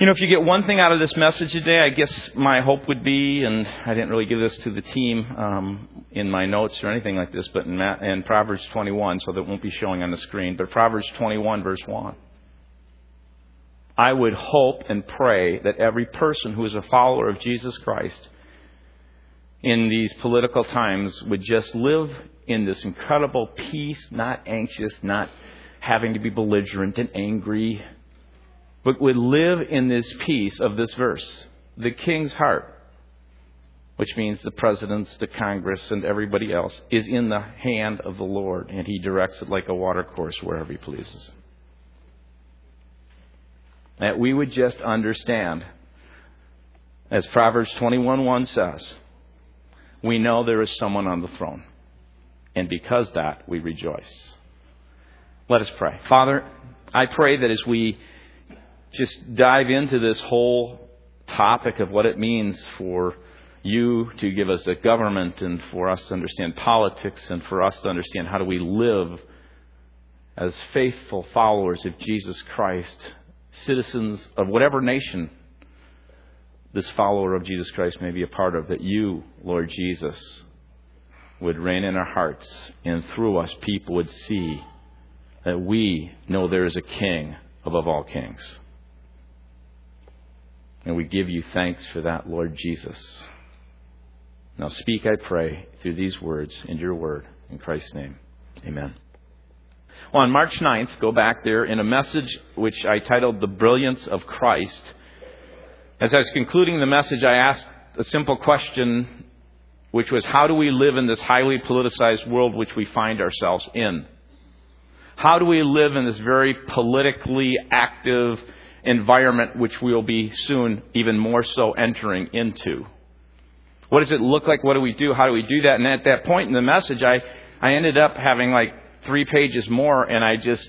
You know, if you get one thing out of this message today, I guess my hope would be, and I didn't really give this to the team um, in my notes or anything like this, but in, in Proverbs 21, so that won't be showing on the screen, but Proverbs 21, verse 1. I would hope and pray that every person who is a follower of Jesus Christ in these political times would just live in this incredible peace, not anxious, not having to be belligerent and angry, but would live in this peace of this verse, the king's heart, which means the presidents, the Congress, and everybody else, is in the hand of the Lord, and he directs it like a watercourse wherever he pleases. That we would just understand, as Proverbs 21:1 says, we know there is someone on the throne. And because that, we rejoice. Let us pray. Father, I pray that as we just dive into this whole topic of what it means for you to give us a government and for us to understand politics and for us to understand how do we live as faithful followers of Jesus Christ, citizens of whatever nation this follower of Jesus Christ may be a part of, that you, Lord Jesus, would reign in our hearts and through us people would see that we know there is a king above all kings. And we give you thanks for that, Lord Jesus. Now speak, I pray, through these words and your word. In Christ's name, amen. Well, on March 9th, go back there, in a message which I titled The Brilliance of Christ, as I was concluding the message, I asked a simple question, which was how do we live in this highly politicized world which we find ourselves in? How do we live in this very politically active environment which we'll be soon even more so entering into? What does it look like? What do we do? How do we do that? And at that point in the message, I, I ended up having like three pages more, and I just,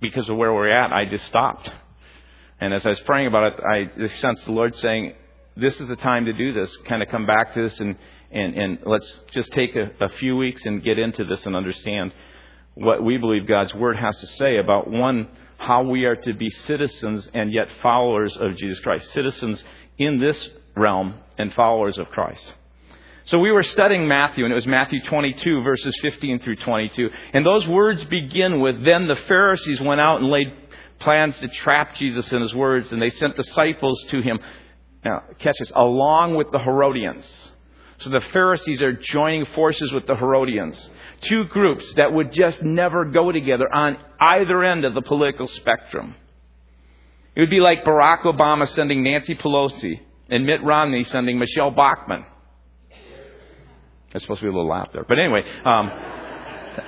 because of where we're at, I just stopped. And as I was praying about it, I sensed the Lord saying, this is the time to do this. Kind of come back to this and, and, and let's just take a, a few weeks and get into this and understand what we believe God's Word has to say about one, how we are to be citizens and yet followers of Jesus Christ. Citizens in this realm and followers of Christ. So we were studying Matthew, and it was Matthew 22, verses 15 through 22. And those words begin with, Then the Pharisees went out and laid plans to trap Jesus in his words, and they sent disciples to him. Now, catch this, along with the Herodians. So the Pharisees are joining forces with the Herodians. Two groups that would just never go together on either end of the political spectrum. It would be like Barack Obama sending Nancy Pelosi and Mitt Romney sending Michele Bachmann. There's supposed to be a little laugh there. But anyway, um,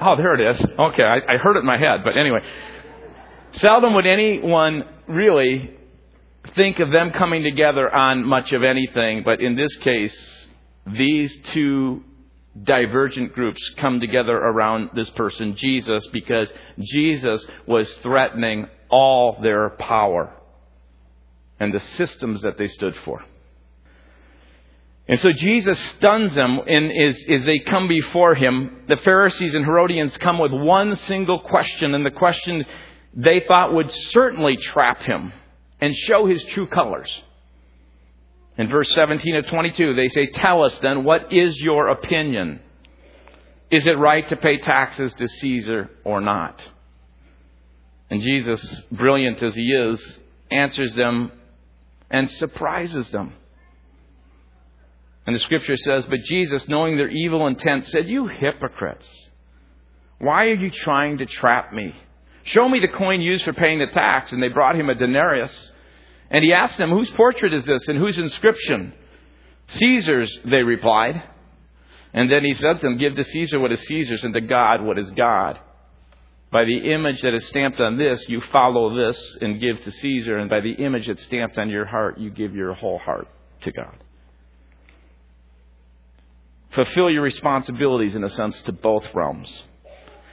oh, there it is. Okay, I, I heard it in my head. But anyway, Seldom would anyone really think of them coming together on much of anything, but in this case, these two divergent groups come together around this person, Jesus, because Jesus was threatening all their power and the systems that they stood for. And so Jesus stuns them and as, as they come before him. The Pharisees and Herodians come with one single question, and the question they thought would certainly trap him and show his true colors. In verse 17 of 22, they say, Tell us then, what is your opinion? Is it right to pay taxes to Caesar or not? And Jesus, brilliant as he is, answers them and surprises them. And the scripture says, But Jesus, knowing their evil intent, said, You hypocrites, why are you trying to trap me? Show me the coin used for paying the tax. And they brought him a denarius. And he asked them, Whose portrait is this and whose inscription? Caesar's, they replied. And then he said to them, Give to Caesar what is Caesar's and to God what is God. By the image that is stamped on this, you follow this and give to Caesar. And by the image that's stamped on your heart, you give your whole heart to God. Fulfill your responsibilities, in a sense, to both realms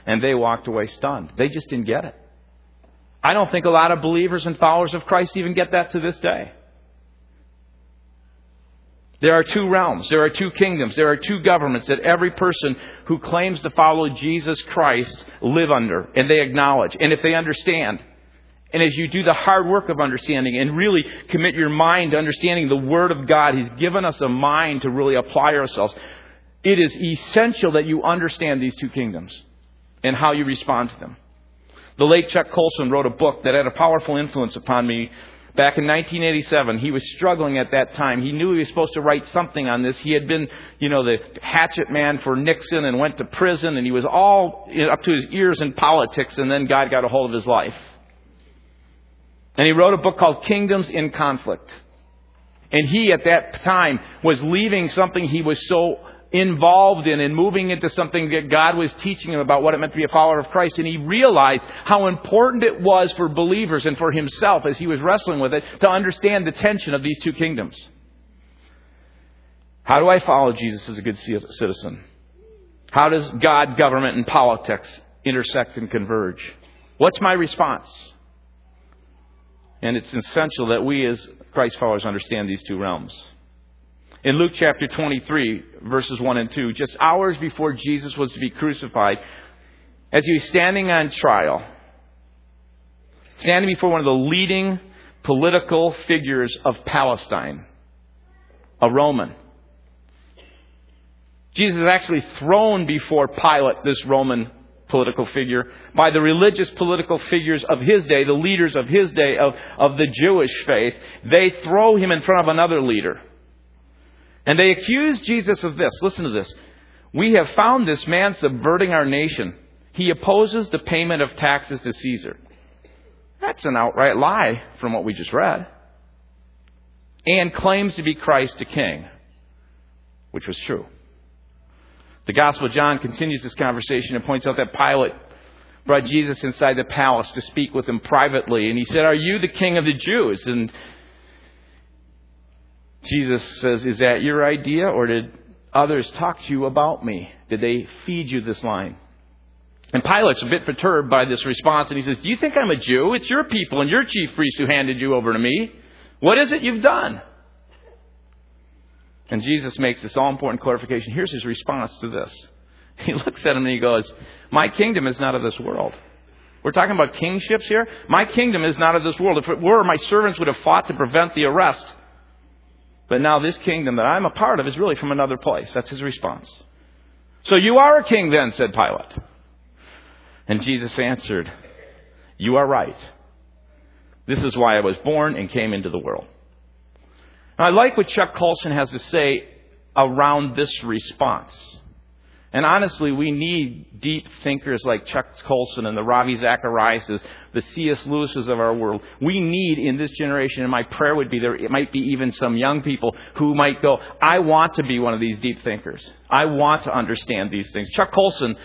and they walked away stunned. They just didn't get it. I don't think a lot of believers and followers of Christ even get that to this day. There are two realms, there are two kingdoms, there are two governments that every person who claims to follow Jesus Christ live under, and they acknowledge. And if they understand, and as you do the hard work of understanding and really commit your mind to understanding the Word of God, He's given us a mind to really apply ourselves. It is essential that you understand these two kingdoms and how you respond to them. The late Chuck Colson wrote a book that had a powerful influence upon me back in 1987. He was struggling at that time. He knew he was supposed to write something on this. He had been, you know, the hatchet man for Nixon and went to prison, and he was all up to his ears in politics, and then God got a hold of his life. And he wrote a book called Kingdoms in Conflict. And he, at that time, was leaving something he was so involved in and moving into something that God was teaching him about what it meant to be a follower of Christ. And he realized how important it was for believers and for himself as he was wrestling with it to understand the tension of these two kingdoms. How do I follow Jesus as a good citizen? How does God, government, and politics intersect and converge? What's my response? And it's essential that we as Christ followers understand these two realms. In Luke chapter 23, verses 1 and 2, just hours before Jesus was to be crucified, as he was standing on trial, standing before one of the leading political figures of Palestine, a Roman. Jesus is actually thrown before Pilate, this Roman political figure, by the religious political figures of his day, the leaders of his day, of, of the Jewish faith. They throw him in front of another leader. And they accuse Jesus of this. Listen to this. We have found this man subverting our nation. He opposes the payment of taxes to Caesar. That's an outright lie from what we just read. And claims to be Christ the King, which was true. The Gospel of John continues this conversation and points out that Pilate brought Jesus inside the palace to speak with him privately. And he said, Are you the king of the Jews? And Jesus says, Is that your idea, or did others talk to you about me? Did they feed you this line? And Pilate's a bit perturbed by this response, and he says, Do you think I'm a Jew? It's your people and your chief priest who handed you over to me. What is it you've done? And Jesus makes this all important clarification. Here's his response to this. He looks at him and he goes, My kingdom is not of this world. We're talking about kingships here. My kingdom is not of this world. If it were, my servants would have fought to prevent the arrest. But now this kingdom that I'm a part of is really from another place. That's his response. So you are a king then, said Pilate. And Jesus answered, You are right. This is why I was born and came into the world. Now, I like what Chuck Colson has to say around this response. And honestly, we need deep thinkers like Chuck Colson and the Ravi Zachariases, the C.S. Lewis's of our world. We need in this generation, and my prayer would be there it might be even some young people who might go, I want to be one of these deep thinkers. I want to understand these things. Chuck Colson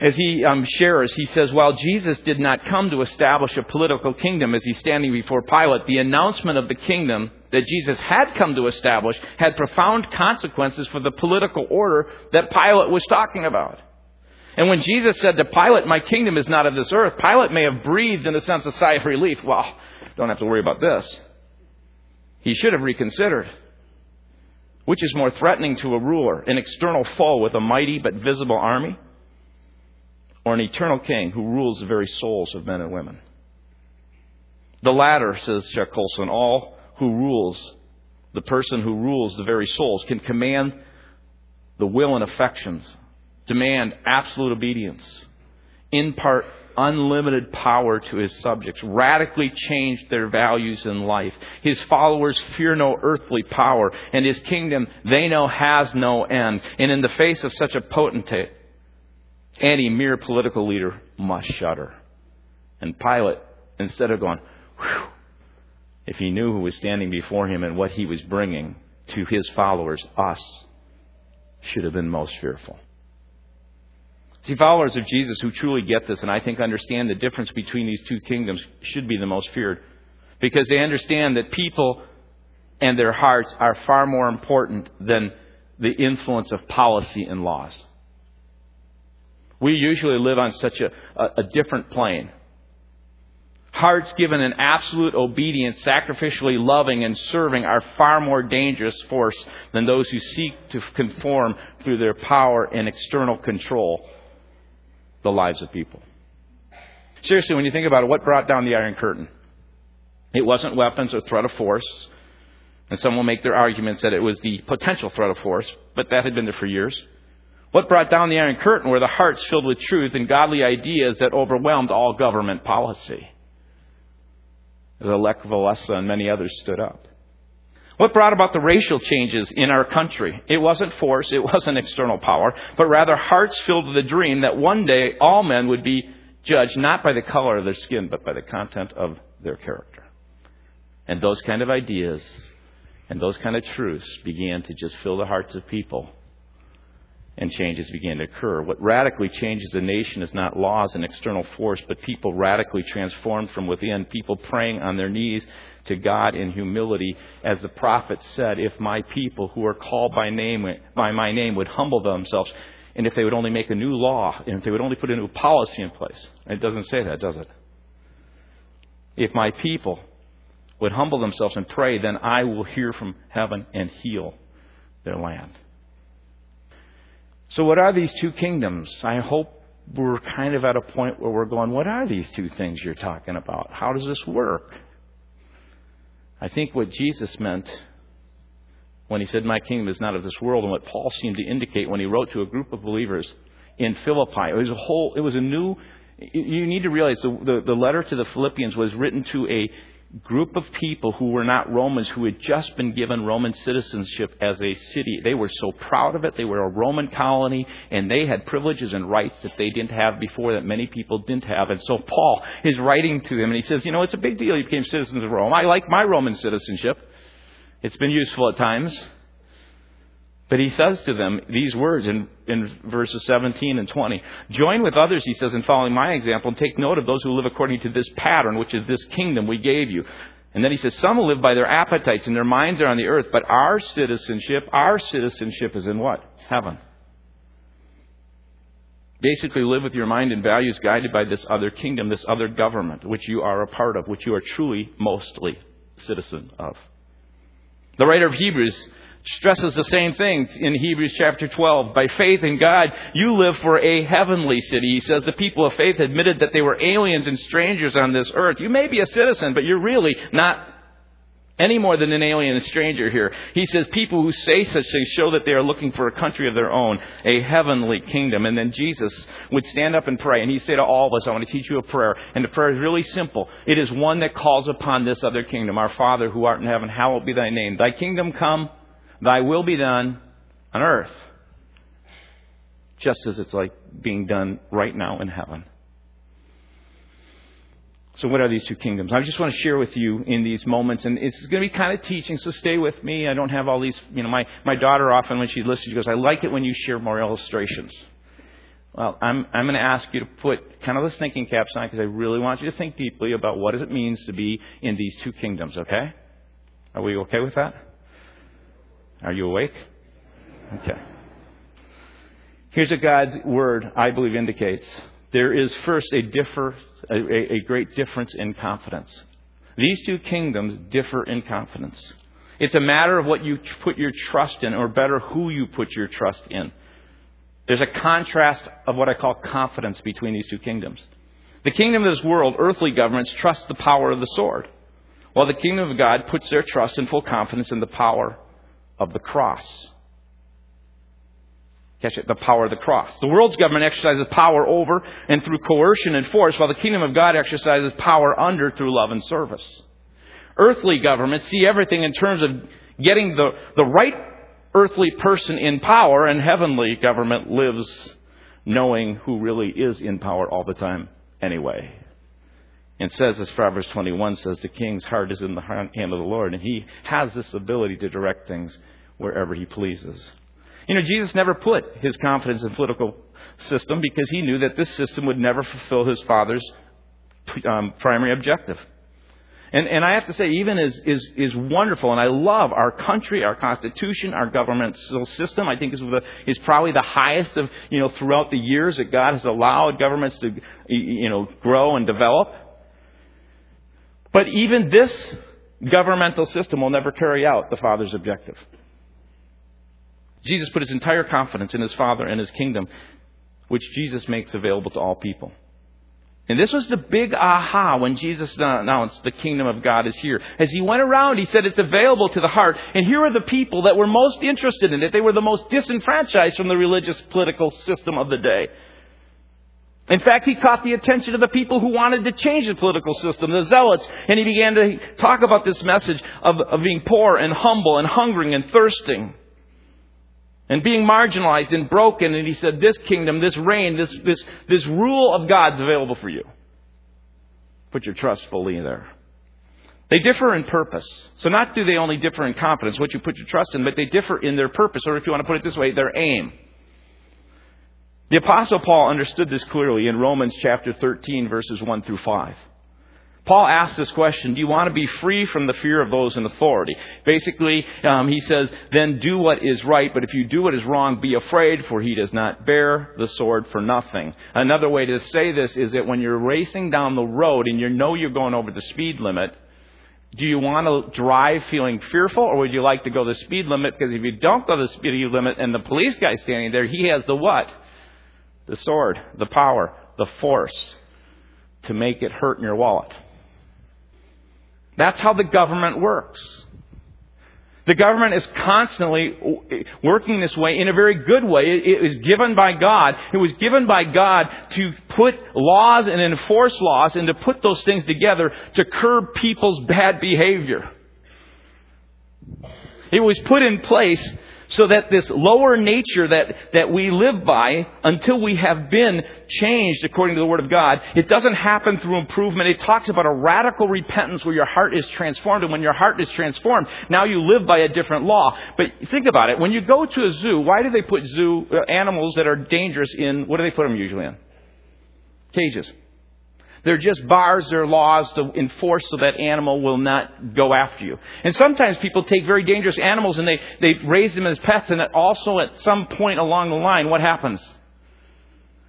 as he um, shares, he says, while Jesus did not come to establish a political kingdom as he's standing before Pilate, the announcement of the kingdom that Jesus had come to establish had profound consequences for the political order that Pilate was talking about. And when Jesus said to Pilate, My kingdom is not of this earth, Pilate may have breathed in a sense of sigh of relief. Well, don't have to worry about this. He should have reconsidered. Which is more threatening to a ruler, an external foe with a mighty but visible army? Or an eternal king who rules the very souls of men and women. The latter, says Chuck Colson, all who rules, the person who rules the very souls, can command the will and affections, demand absolute obedience, impart unlimited power to his subjects, radically change their values in life. His followers fear no earthly power, and his kingdom they know has no end. And in the face of such a potentate, any mere political leader must shudder. And Pilate, instead of going, whew, if he knew who was standing before him and what he was bringing to his followers, us, should have been most fearful. See, followers of Jesus who truly get this and I think understand the difference between these two kingdoms should be the most feared because they understand that people and their hearts are far more important than the influence of policy and laws. We usually live on such a, a, a different plane. Hearts given in absolute obedience, sacrificially loving and serving are far more dangerous force than those who seek to conform through their power and external control the lives of people. Seriously, when you think about it, what brought down the Iron Curtain? It wasn't weapons or threat of force. And some will make their arguments that it was the potential threat of force, but that had been there for years. What brought down the Iron Curtain were the hearts filled with truth and godly ideas that overwhelmed all government policy. The Lech Walesa and many others stood up. What brought about the racial changes in our country? It wasn't force, it wasn't external power, but rather hearts filled with a dream that one day all men would be judged not by the color of their skin, but by the content of their character. And those kind of ideas and those kind of truths began to just fill the hearts of people and changes began to occur. What radically changes a nation is not laws and external force, but people radically transformed from within, people praying on their knees to God in humility. As the prophet said, if my people who are called by name by my name would humble themselves, and if they would only make a new law, and if they would only put a new policy in place. It doesn't say that, does it? If my people would humble themselves and pray, then I will hear from heaven and heal their land. So, what are these two kingdoms? I hope we're kind of at a point where we're going, what are these two things you're talking about? How does this work? I think what Jesus meant when he said, My kingdom is not of this world, and what Paul seemed to indicate when he wrote to a group of believers in Philippi. It was a whole, it was a new, you need to realize the, the, the letter to the Philippians was written to a group of people who were not Romans who had just been given Roman citizenship as a city. They were so proud of it. They were a Roman colony and they had privileges and rights that they didn't have before that many people didn't have. And so Paul is writing to them and he says, you know, it's a big deal you became citizens of Rome. I like my Roman citizenship. It's been useful at times. But he says to them these words in, in verses 17 and 20. Join with others, he says, in following my example, and take note of those who live according to this pattern, which is this kingdom we gave you. And then he says, some live by their appetites, and their minds are on the earth, but our citizenship, our citizenship is in what? Heaven. Basically, live with your mind and values guided by this other kingdom, this other government, which you are a part of, which you are truly, mostly citizen of. The writer of Hebrews stresses the same thing in Hebrews chapter 12. By faith in God, you live for a heavenly city. He says the people of faith admitted that they were aliens and strangers on this earth. You may be a citizen, but you're really not any more than an alien and stranger here. He says people who say such things show that they are looking for a country of their own, a heavenly kingdom. And then Jesus would stand up and pray, and he'd say to all of us, I want to teach you a prayer. And the prayer is really simple. It is one that calls upon this other kingdom. Our Father who art in heaven, hallowed be thy name. Thy kingdom come, Thy will be done on earth, just as it's like being done right now in heaven. So, what are these two kingdoms? I just want to share with you in these moments, and it's going to be kind of teaching, so stay with me. I don't have all these, you know, my, my daughter often, when she listens, she goes, I like it when you share more illustrations. Well, I'm, I'm going to ask you to put kind of the thinking caps on because I really want you to think deeply about what it means to be in these two kingdoms, okay? Are we okay with that? Are you awake? Okay. Here's what God's word, I believe, indicates. There is first a, differ, a, a great difference in confidence. These two kingdoms differ in confidence. It's a matter of what you put your trust in, or better, who you put your trust in. There's a contrast of what I call confidence between these two kingdoms. The kingdom of this world, earthly governments, trust the power of the sword, while the kingdom of God puts their trust and full confidence in the power of the cross. Catch it? The power of the cross. The world's government exercises power over and through coercion and force, while the kingdom of God exercises power under through love and service. Earthly governments see everything in terms of getting the, the right earthly person in power, and heavenly government lives knowing who really is in power all the time anyway. And says, as Proverbs 21 says, the king's heart is in the hand of the Lord, and he has this ability to direct things wherever he pleases. You know, Jesus never put his confidence in political system because he knew that this system would never fulfill his father's um, primary objective. And, and I have to say, even is, is, is wonderful, and I love our country, our constitution, our governmental system. I think is, the, is probably the highest of, you know, throughout the years that God has allowed governments to, you know, grow and develop. But even this governmental system will never carry out the Father's objective. Jesus put his entire confidence in his Father and his kingdom, which Jesus makes available to all people. And this was the big aha when Jesus announced the kingdom of God is here. As he went around, he said it's available to the heart. And here are the people that were most interested in it. They were the most disenfranchised from the religious political system of the day. In fact, he caught the attention of the people who wanted to change the political system, the zealots, and he began to talk about this message of, of being poor and humble and hungering and thirsting and being marginalized and broken. And he said, This kingdom, this reign, this, this, this rule of God's available for you. Put your trust fully there. They differ in purpose. So not do they only differ in confidence, what you put your trust in, but they differ in their purpose, or if you want to put it this way, their aim. The apostle Paul understood this clearly in Romans chapter 13 verses 1 through 5. Paul asks this question, do you want to be free from the fear of those in authority? Basically, um, he says, then do what is right, but if you do what is wrong, be afraid, for he does not bear the sword for nothing. Another way to say this is that when you're racing down the road and you know you're going over the speed limit, do you want to drive feeling fearful, or would you like to go the speed limit? Because if you don't go the speed limit and the police guy standing there, he has the what? The sword, the power, the force to make it hurt in your wallet. That's how the government works. The government is constantly working this way in a very good way. It is given by God. It was given by God to put laws and enforce laws and to put those things together to curb people's bad behavior. It was put in place so that this lower nature that, that we live by, until we have been changed according to the Word of God, it doesn't happen through improvement. It talks about a radical repentance where your heart is transformed. And when your heart is transformed, now you live by a different law. But think about it. When you go to a zoo, why do they put zoo uh, animals that are dangerous in, what do they put them usually in? Cages. They're just bars, they're laws to enforce so that animal will not go after you. And sometimes people take very dangerous animals and they, they raise them as pets and also at some point along the line, what happens?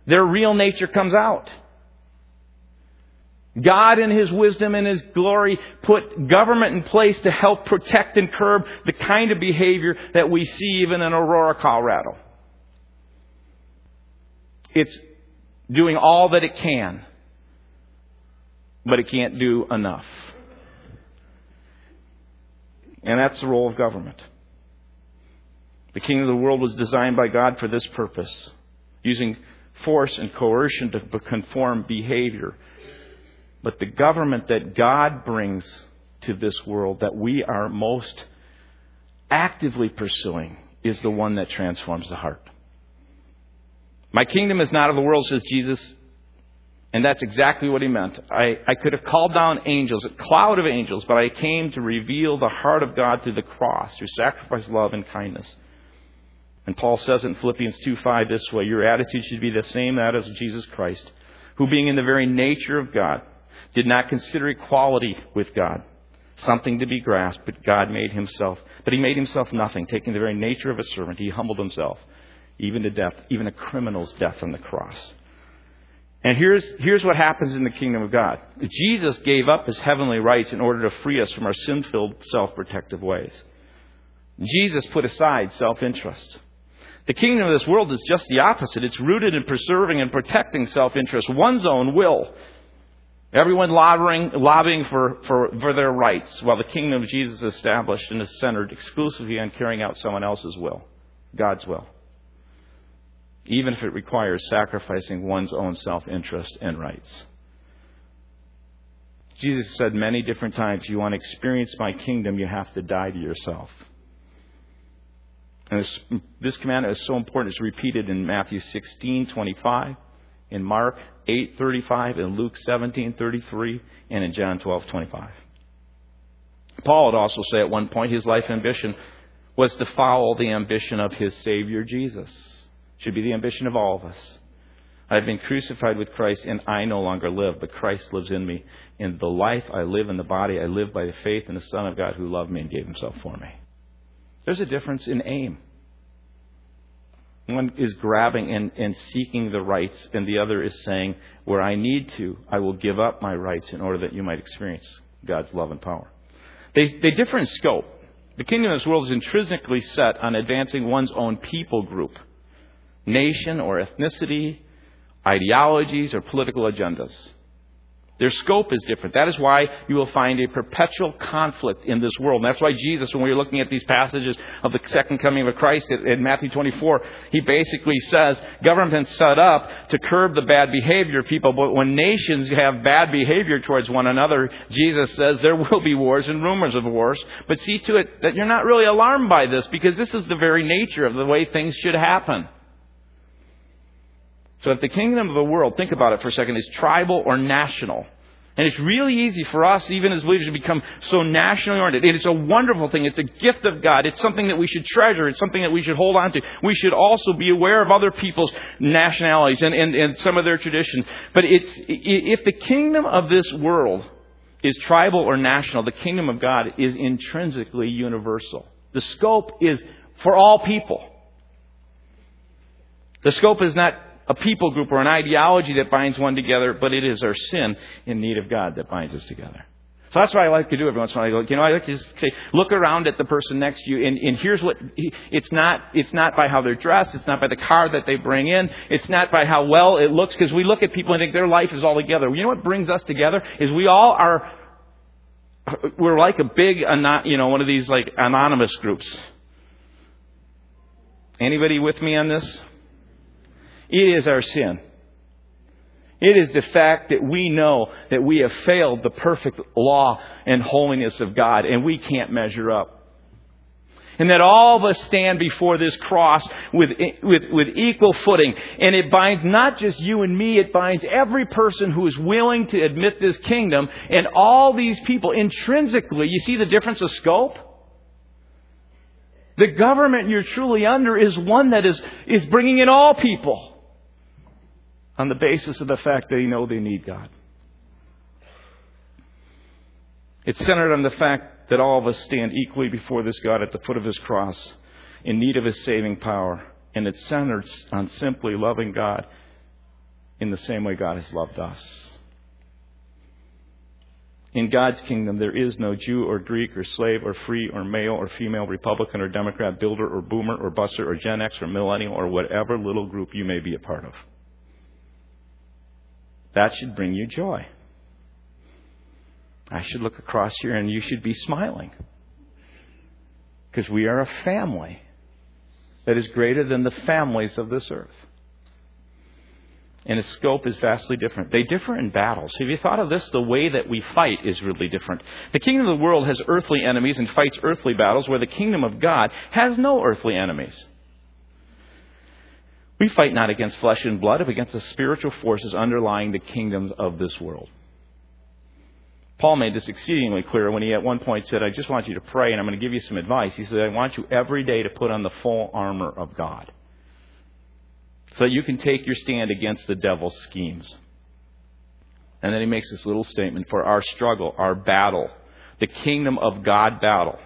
Their real nature comes out. God in His wisdom and His glory put government in place to help protect and curb the kind of behavior that we see even in Aurora, Colorado. It's doing all that it can but it can't do enough. And that's the role of government. The kingdom of the world was designed by God for this purpose, using force and coercion to conform behavior. But the government that God brings to this world that we are most actively pursuing is the one that transforms the heart. My kingdom is not of the world, says Jesus. And that's exactly what he meant. I, I could have called down angels, a cloud of angels, but I came to reveal the heart of God through the cross, through sacrifice, love, and kindness. And Paul says in Philippians 2 5 this way Your attitude should be the same that as Jesus Christ, who being in the very nature of God, did not consider equality with God something to be grasped, but God made himself. But he made himself nothing, taking the very nature of a servant. He humbled himself, even to death, even a criminal's death on the cross. And here's, here's what happens in the kingdom of God. Jesus gave up his heavenly rights in order to free us from our sin filled, self protective ways. Jesus put aside self interest. The kingdom of this world is just the opposite. It's rooted in preserving and protecting self interest, one's own will. Everyone lobbying, lobbying for, for, for their rights, while the kingdom of Jesus is established and is centered exclusively on carrying out someone else's will, God's will even if it requires sacrificing one's own self interest and rights. Jesus said many different times, You want to experience my kingdom, you have to die to yourself. And this, this commandment is so important. It's repeated in Matthew 16, 25, in Mark 8, 35, in Luke 17, 33, and in John 12, 25. Paul would also say at one point his life ambition was to follow the ambition of his Savior Jesus should be the ambition of all of us. I have been crucified with Christ, and I no longer live, but Christ lives in me. In the life I live in the body, I live by the faith in the Son of God who loved me and gave himself for me. There's a difference in aim. One is grabbing and, and seeking the rights, and the other is saying, Where I need to, I will give up my rights in order that you might experience God's love and power. They, they differ in scope. The kingdom of this world is intrinsically set on advancing one's own people group nation or ethnicity, ideologies or political agendas. Their scope is different. That is why you will find a perpetual conflict in this world. And that's why Jesus, when we're looking at these passages of the second coming of Christ in Matthew 24, he basically says government's set up to curb the bad behavior of people, but when nations have bad behavior towards one another, Jesus says there will be wars and rumors of wars. But see to it that you're not really alarmed by this because this is the very nature of the way things should happen. So if the kingdom of the world, think about it for a second, is tribal or national, and it's really easy for us, even as believers, to become so nationally oriented. And it's a wonderful thing. It's a gift of God. It's something that we should treasure. It's something that we should hold on to. We should also be aware of other people's nationalities and, and, and some of their traditions. But it's, if the kingdom of this world is tribal or national, the kingdom of God is intrinsically universal. The scope is for all people. The scope is not a people group or an ideology that binds one together, but it is our sin in need of God that binds us together. So that's what I like to do every once in a while. I go, you know, I like to say, look around at the person next to you, and, and here's what, it's not, it's not by how they're dressed, it's not by the car that they bring in, it's not by how well it looks, because we look at people and think their life is all together. You know what brings us together? Is we all are, we're like a big, you know, one of these like anonymous groups. Anybody with me on this? It is our sin. It is the fact that we know that we have failed the perfect law and holiness of God and we can't measure up. And that all of us stand before this cross with, with, with equal footing. And it binds not just you and me, it binds every person who is willing to admit this kingdom and all these people intrinsically. You see the difference of scope? The government you're truly under is one that is, is bringing in all people on the basis of the fact they know they need God. It's centered on the fact that all of us stand equally before this God at the foot of his cross in need of his saving power. And it's centered on simply loving God in the same way God has loved us. In God's kingdom, there is no Jew or Greek or slave or free or male or female, Republican or Democrat, builder or boomer or buster or Gen X or millennial or whatever little group you may be a part of. That should bring you joy. I should look across here and you should be smiling. Because we are a family that is greater than the families of this earth. And its scope is vastly different. They differ in battles. Have you thought of this? The way that we fight is really different. The kingdom of the world has earthly enemies and fights earthly battles, where the kingdom of God has no earthly enemies. We fight not against flesh and blood, but against the spiritual forces underlying the kingdoms of this world. Paul made this exceedingly clear when he at one point said, I just want you to pray and I'm going to give you some advice. He said, I want you every day to put on the full armor of God so you can take your stand against the devil's schemes. And then he makes this little statement for our struggle, our battle, the kingdom of God battle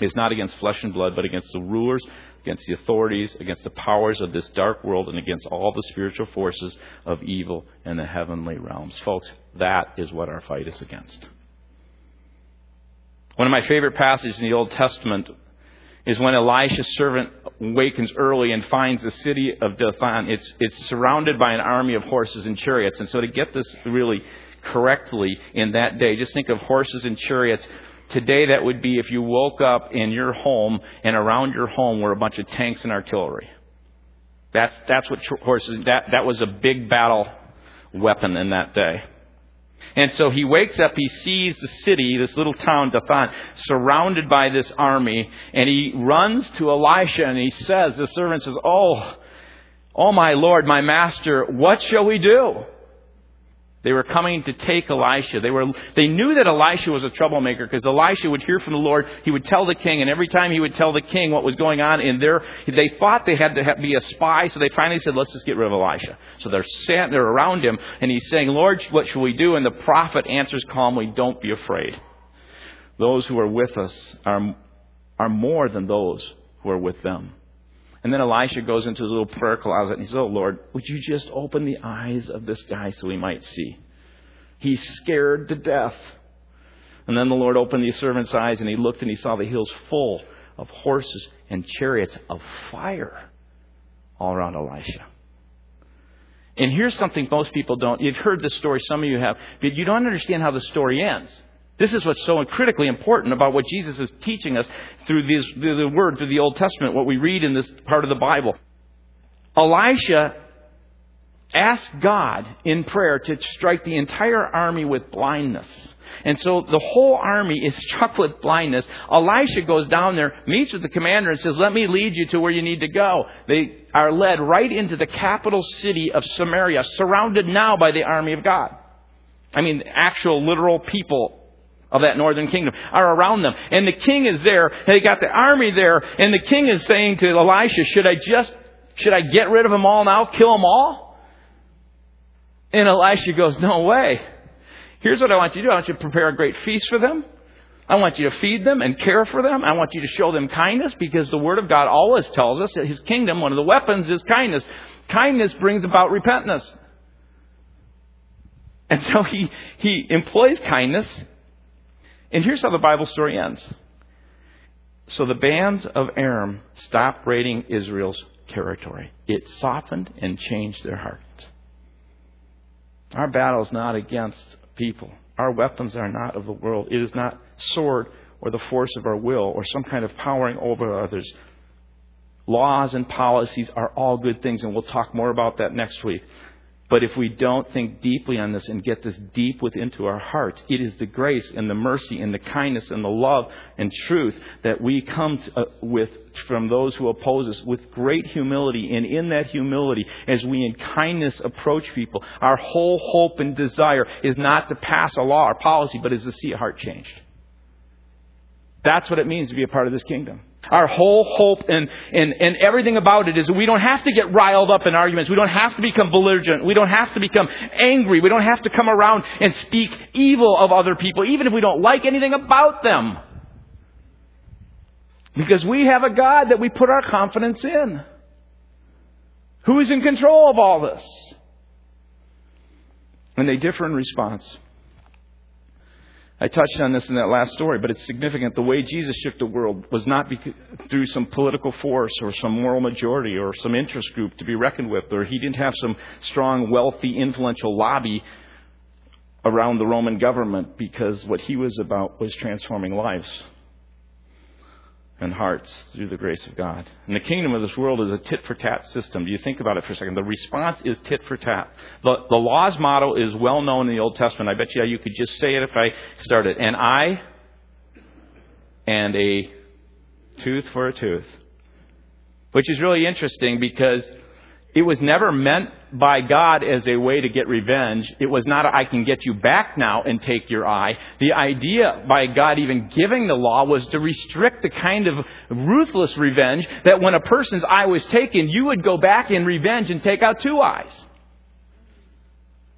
is not against flesh and blood, but against the rulers, against the authorities, against the powers of this dark world, and against all the spiritual forces of evil in the heavenly realms. Folks, that is what our fight is against. One of my favorite passages in the Old Testament is when Elisha's servant wakens early and finds the city of Dothan. It's, it's surrounded by an army of horses and chariots. And so to get this really correctly in that day, just think of horses and chariots Today, that would be if you woke up in your home and around your home were a bunch of tanks and artillery. That's, that's what horses, that, that was a big battle weapon in that day. And so he wakes up, he sees the city, this little town, Dathan, surrounded by this army, and he runs to Elisha and he says, the servant says, Oh, oh my Lord, my master, what shall we do? They were coming to take Elisha. They were, they knew that Elisha was a troublemaker because Elisha would hear from the Lord. He would tell the king, and every time he would tell the king what was going on in there, they thought they had to have, be a spy, so they finally said, let's just get rid of Elisha. So they're sat, they're around him, and he's saying, Lord, what shall we do? And the prophet answers calmly, don't be afraid. Those who are with us are, are more than those who are with them. And then Elisha goes into his little prayer closet and he says, Oh Lord, would you just open the eyes of this guy so he might see? He's scared to death. And then the Lord opened the servant's eyes and he looked and he saw the hills full of horses and chariots of fire all around Elisha. And here's something most people don't. You've heard this story, some of you have, but you don't understand how the story ends. This is what's so critically important about what Jesus is teaching us through, these, through the Word, through the Old Testament, what we read in this part of the Bible. Elisha asked God in prayer to strike the entire army with blindness. And so the whole army is struck with blindness. Elisha goes down there, meets with the commander, and says, Let me lead you to where you need to go. They are led right into the capital city of Samaria, surrounded now by the army of God. I mean, actual literal people of that northern kingdom are around them. And the king is there, they got the army there, and the king is saying to Elisha, Should I just, should I get rid of them all now, kill them all? And Elisha goes, No way. Here's what I want you to do. I want you to prepare a great feast for them. I want you to feed them and care for them. I want you to show them kindness because the Word of God always tells us that His kingdom, one of the weapons is kindness. Kindness brings about repentance. And so he, he employs kindness. And here's how the Bible story ends. So the bands of Aram stopped raiding Israel's territory. It softened and changed their hearts. Our battle is not against people. Our weapons are not of the world. It is not sword or the force of our will or some kind of powering over others. Laws and policies are all good things, and we'll talk more about that next week. But if we don't think deeply on this and get this deep within to our hearts, it is the grace and the mercy and the kindness and the love and truth that we come to, uh, with from those who oppose us with great humility. And in that humility, as we in kindness approach people, our whole hope and desire is not to pass a law or policy, but is to see a heart changed. That's what it means to be a part of this kingdom. Our whole hope and, and, and everything about it is we don't have to get riled up in arguments. We don't have to become belligerent. We don't have to become angry. We don't have to come around and speak evil of other people, even if we don't like anything about them. Because we have a God that we put our confidence in. Who is in control of all this? And they differ in response. I touched on this in that last story, but it's significant. The way Jesus shook the world was not through some political force or some moral majority or some interest group to be reckoned with, or he didn't have some strong, wealthy, influential lobby around the Roman government because what he was about was transforming lives and hearts through the grace of God. And the kingdom of this world is a tit for tat system. Do you think about it for a second? The response is tit for tat. The, the law's motto is well known in the Old Testament. I bet you you could just say it if I started. An eye and a tooth for a tooth. Which is really interesting because it was never meant by God as a way to get revenge. It was not, I can get you back now and take your eye. The idea by God even giving the law was to restrict the kind of ruthless revenge that when a person's eye was taken, you would go back in revenge and take out two eyes.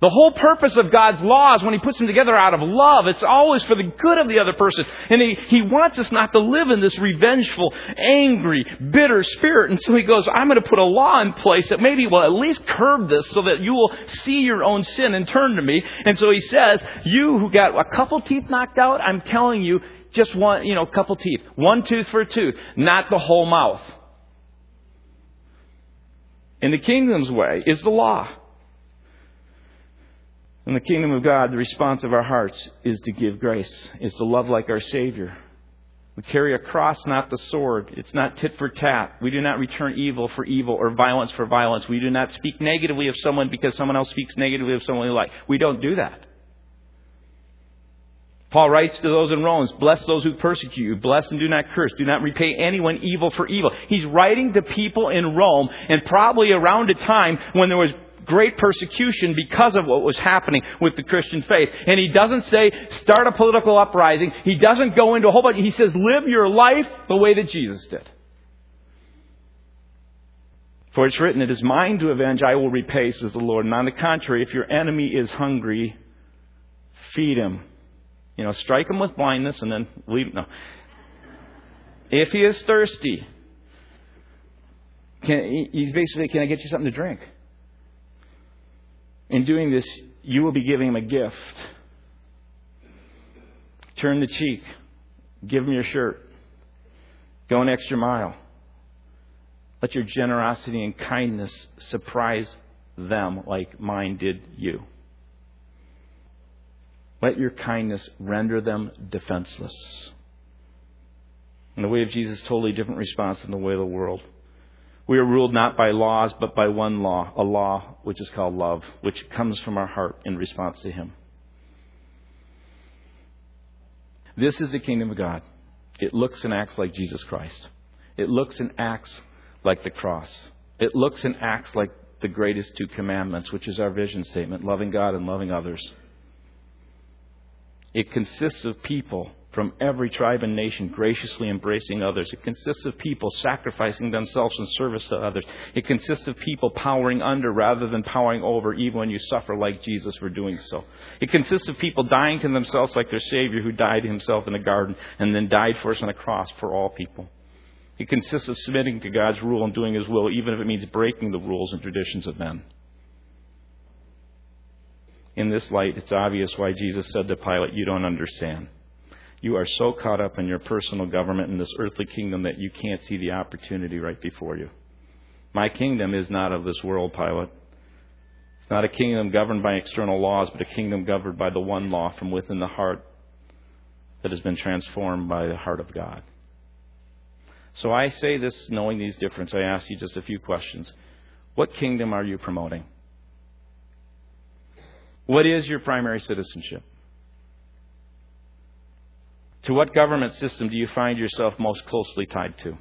The whole purpose of God's laws, when He puts them together out of love, it's always for the good of the other person. And He, he wants us not to live in this revengeful, angry, bitter spirit. And so He goes, I'm going to put a law in place that maybe will at least curb this so that you will see your own sin and turn to me. And so He says, you who got a couple teeth knocked out, I'm telling you, just one, you know, a couple teeth. One tooth for a tooth, not the whole mouth. In the kingdom's way is the law. In the kingdom of God, the response of our hearts is to give grace, is to love like our Savior. We carry a cross, not the sword. It's not tit for tat. We do not return evil for evil or violence for violence. We do not speak negatively of someone because someone else speaks negatively of someone we like. We don't do that. Paul writes to those in Romans, bless those who persecute you, bless and do not curse, do not repay anyone evil for evil. He's writing to people in Rome and probably around a time when there was great persecution because of what was happening with the Christian faith. And he doesn't say, start a political uprising. He doesn't go into a whole bunch. He says, live your life the way that Jesus did. For it's written, It is mine to avenge, I will repay, says the Lord. And on the contrary, if your enemy is hungry, feed him. You know, strike him with blindness and then leave. him. No. If he is thirsty, can, he's basically, can I get you something to drink? In doing this, you will be giving him a gift. Turn the cheek. Give him your shirt. Go an extra mile. Let your generosity and kindness surprise them like mine did you. Let your kindness render them defenseless. And the way of Jesus totally different response than the way of the world. We are ruled not by laws, but by one law, a law which is called love, which comes from our heart in response to Him. This is the kingdom of God. It looks and acts like Jesus Christ. It looks and acts like the cross. It looks and acts like the greatest two commandments, which is our vision statement loving God and loving others. It consists of people from every tribe and nation graciously embracing others. It consists of people sacrificing themselves in service to others. It consists of people powering under rather than powering over, even when you suffer like Jesus for doing so. It consists of people dying to themselves like their Savior who died himself in the garden and then died for us on a cross for all people. It consists of submitting to God's rule and doing His will, even if it means breaking the rules and traditions of men. In this light, it's obvious why Jesus said to Pilate, You don't understand. You are so caught up in your personal government in this earthly kingdom that you can't see the opportunity right before you. My kingdom is not of this world, Pilate. It's not a kingdom governed by external laws, but a kingdom governed by the one law from within the heart that has been transformed by the heart of God. So I say this knowing these differences. I ask you just a few questions. What kingdom are you promoting? What is your primary citizenship? To what government system do you find yourself most closely tied to?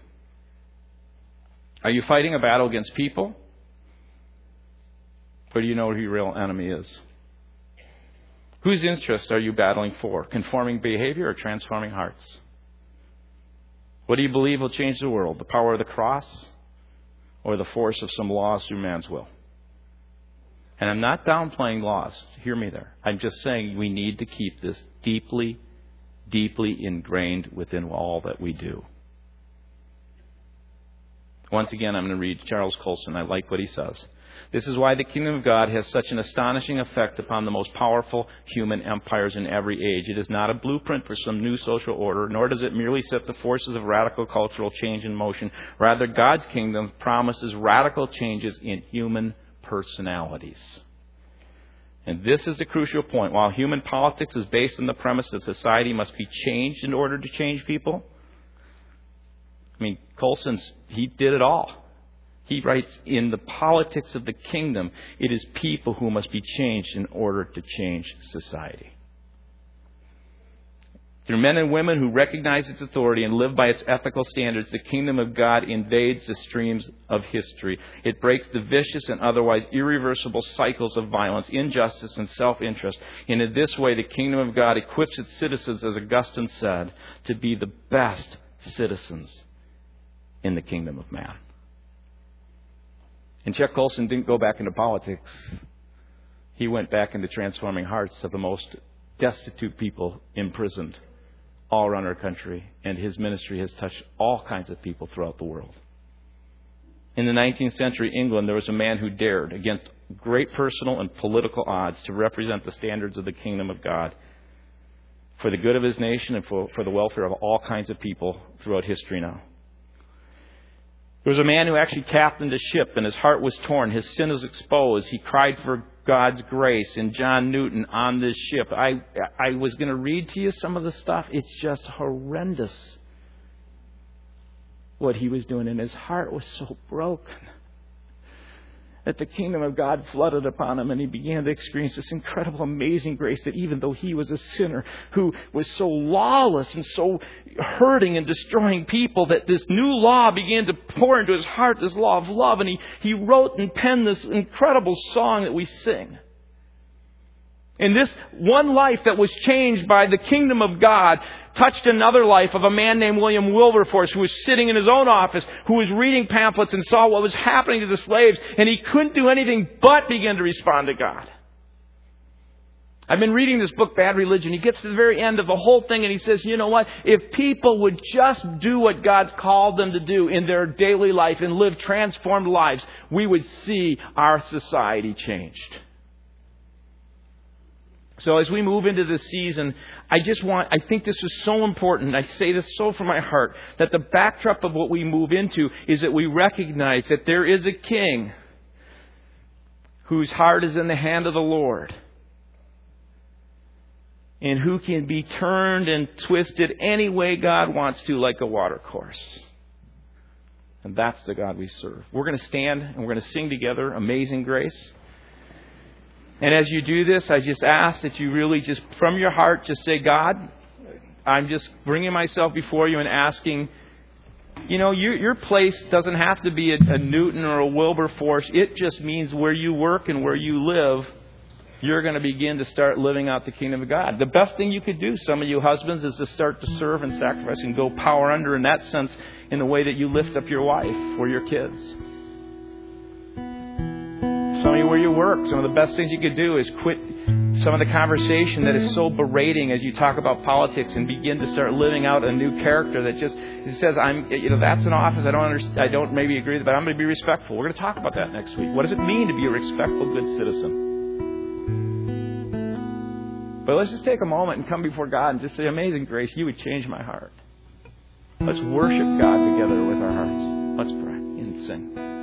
Are you fighting a battle against people? Or do you know who your real enemy is? Whose interest are you battling for? Conforming behavior or transforming hearts? What do you believe will change the world? The power of the cross or the force of some laws through man's will? And I'm not downplaying laws. Hear me there. I'm just saying we need to keep this deeply deeply ingrained within all that we do. Once again, I'm going to read Charles Colson. I like what he says. This is why the kingdom of God has such an astonishing effect upon the most powerful human empires in every age. It is not a blueprint for some new social order, nor does it merely set the forces of radical cultural change in motion. Rather, God's kingdom promises radical changes in human personalities. And this is the crucial point. While human politics is based on the premise that society must be changed in order to change people, I mean, Colson's, he did it all. He writes, in the politics of the kingdom, it is people who must be changed in order to change society. Through men and women who recognize its authority and live by its ethical standards, the kingdom of God invades the streams of history. It breaks the vicious and otherwise irreversible cycles of violence, injustice, and self interest. And in this way, the kingdom of God equips its citizens, as Augustine said, to be the best citizens in the kingdom of man. And Chuck Colson didn't go back into politics. He went back into transforming hearts of the most destitute people imprisoned all around our country, and his ministry has touched all kinds of people throughout the world. In the 19th century England, there was a man who dared, against great personal and political odds, to represent the standards of the kingdom of God for the good of his nation and for, for the welfare of all kinds of people throughout history now. There was a man who actually captained a ship and his heart was torn. His sin was exposed. He cried for God's grace and John Newton on this ship. I, I was going to read to you some of the stuff. It's just horrendous what he was doing, and his heart was so broken that the kingdom of God flooded upon him, and he began to experience this incredible, amazing grace that even though he was a sinner who was so lawless and so hurting and destroying people, that this new law began to pour into his heart, this law of love, and he, he wrote and penned this incredible song that we sing. And this one life that was changed by the kingdom of God touched another life of a man named William Wilberforce who was sitting in his own office, who was reading pamphlets and saw what was happening to the slaves, and he couldn't do anything but begin to respond to God. I've been reading this book, Bad Religion. He gets to the very end of the whole thing and he says, you know what? If people would just do what God's called them to do in their daily life and live transformed lives, we would see our society changed. So as we move into this season, I just want, I think this is so important. I say this so from my heart that the backdrop of what we move into is that we recognize that there is a king whose heart is in the hand of the Lord and who can be turned and twisted any way God wants to, like a watercourse. And that's the God we serve. We're going to stand and we're going to sing together Amazing Grace. And as you do this, I just ask that you really just, from your heart, just say, God, I'm just bringing myself before you and asking, you know, your, your place doesn't have to be a, a Newton or a Wilberforce. It just means where you work and where you live you're going to begin to start living out the kingdom of God. The best thing you could do, some of you husbands, is to start to serve and sacrifice and go power under in that sense in the way that you lift up your wife or your kids. Some of you where you work, some of the best things you could do is quit some of the conversation that is so berating as you talk about politics and begin to start living out a new character that just says I'm you know that's an office I don't understand I don't maybe agree with but I'm going to be respectful. We're going to talk about that next week. What does it mean to be a respectful good citizen? But let's just take a moment and come before God and just say, Amazing grace, you would change my heart. Let's worship God together with our hearts. Let's pray and sing.